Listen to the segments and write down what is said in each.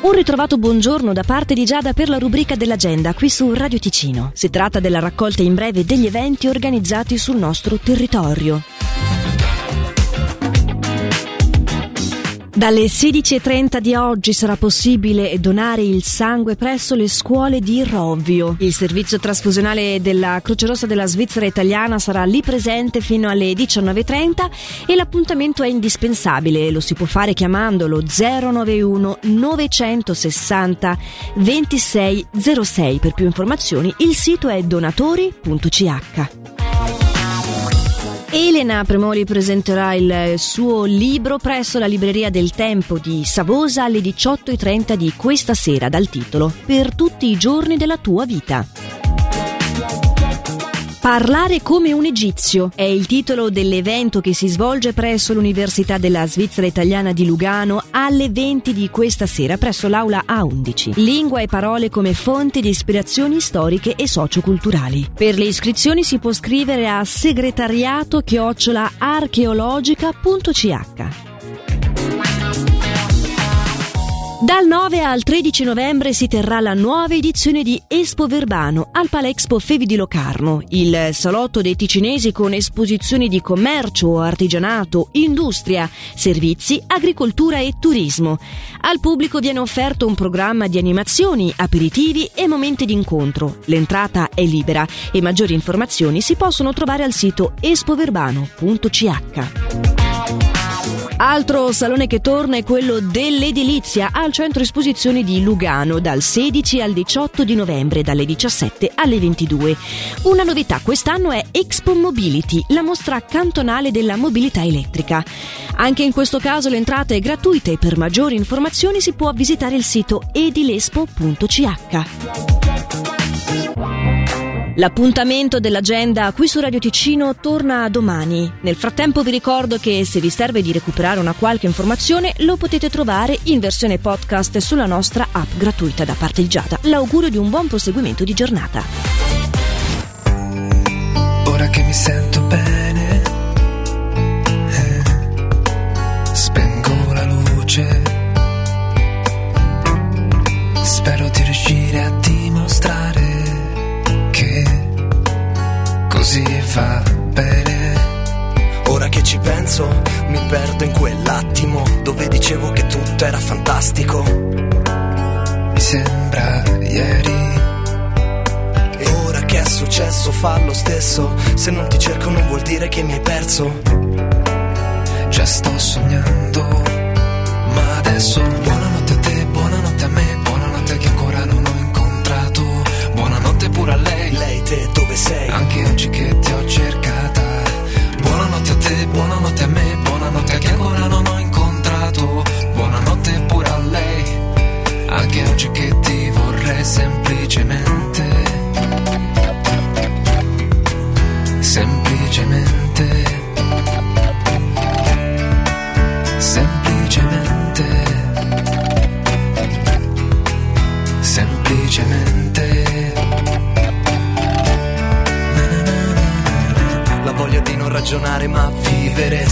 Un ritrovato buongiorno da parte di Giada per la rubrica dell'agenda qui su Radio Ticino. Si tratta della raccolta in breve degli eventi organizzati sul nostro territorio. Dalle 16.30 di oggi sarà possibile donare il sangue presso le scuole di Rovio. Il servizio trasfusionale della Croce Rossa della Svizzera italiana sarà lì presente fino alle 19.30 e l'appuntamento è indispensabile. Lo si può fare chiamando lo 091 960 2606. Per più informazioni il sito è donatori.ch. Elena Premoli presenterà il suo libro presso la Libreria del Tempo di Savosa alle 18.30 di questa sera dal titolo Per tutti i giorni della tua vita. Parlare come un egizio è il titolo dell'evento che si svolge presso l'Università della Svizzera Italiana di Lugano alle 20 di questa sera presso l'aula A11. Lingua e parole come fonti di ispirazioni storiche e socioculturali. Per le iscrizioni si può scrivere a segretariato Dal 9 al 13 novembre si terrà la nuova edizione di Espo Verbano al Palexpo Fevi di Locarno, il salotto dei ticinesi con esposizioni di commercio, artigianato, industria, servizi, agricoltura e turismo. Al pubblico viene offerto un programma di animazioni, aperitivi e momenti di incontro. L'entrata è libera e maggiori informazioni si possono trovare al sito espoverbano.ch. Altro salone che torna è quello dell'edilizia al centro esposizioni di Lugano dal 16 al 18 di novembre dalle 17 alle 22. Una novità quest'anno è Expo Mobility, la mostra cantonale della mobilità elettrica. Anche in questo caso l'entrata è gratuita e per maggiori informazioni si può visitare il sito edilespo.ch. L'appuntamento dell'agenda qui su Radio Ticino torna domani. Nel frattempo vi ricordo che se vi serve di recuperare una qualche informazione lo potete trovare in versione podcast sulla nostra app gratuita da parte di Giada. L'augurio di un buon proseguimento di giornata. Ora che mi sento bene, penso, mi perdo in quell'attimo dove dicevo che tutto era fantastico. Mi sembra ieri. E ora che è successo fa lo stesso. Se non ti cerco non vuol dire che mi hai perso. Già sto sognando,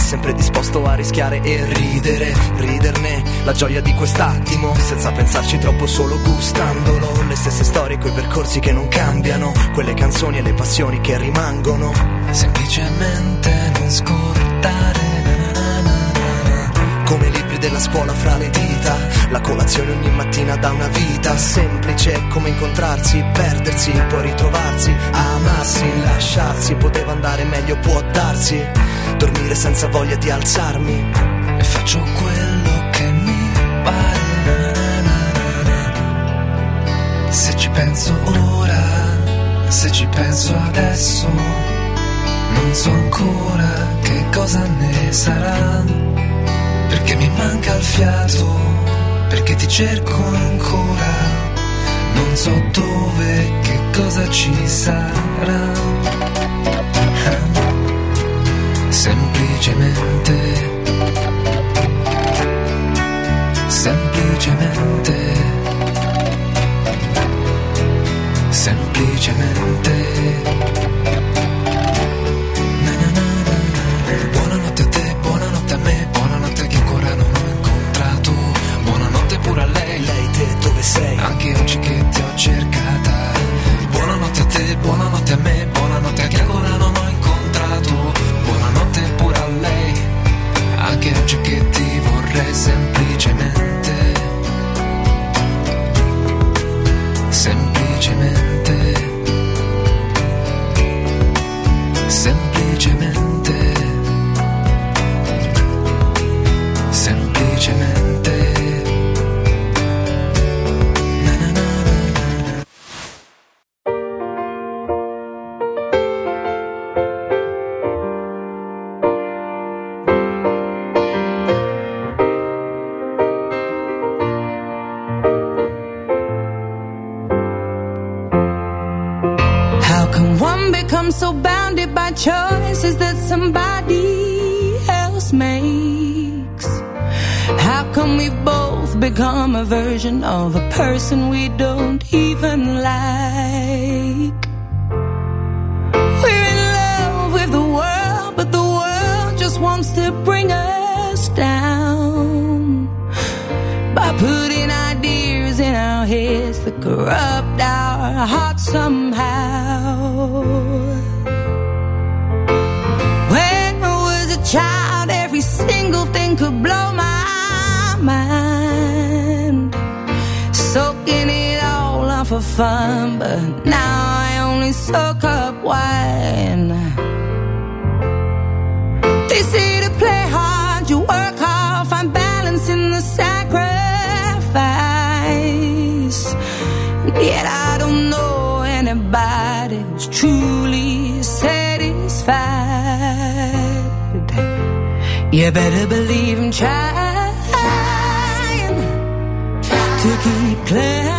Sempre disposto a rischiare e ridere Riderne. La gioia di quest'attimo Senza pensarci troppo solo gustandolo. Le stesse storie coi percorsi che non cambiano Quelle canzoni e le passioni che rimangono. Semplicemente non scordare. Come libri della scuola fra le dita. La colazione ogni mattina da una vita. Semplice come incontrarsi, perdersi, poi ritrovarsi Amarsi, lasciarsi, poteva andare meglio, può darsi. Dormire senza voglia di alzarmi. E faccio quello che mi pare. Se ci penso ora, se ci penso adesso, non so ancora che cosa ne sarà. Perché mi manca il fiato, perché ti cerco ancora. Non so dove, che cosa ci sarà. Semplicemente, semplicemente. Choices that somebody else makes. How come we both become a version of a person we don't even like? We're in love with the world, but the world just wants to bring us down by putting ideas in our heads that corrupt our hearts somehow. For fun, but now I only soak up wine. They say to play hard, you work hard, find balance in the sacrifice. Yet I don't know anybody who's truly satisfied. You better believe I'm trying, to keep climbing.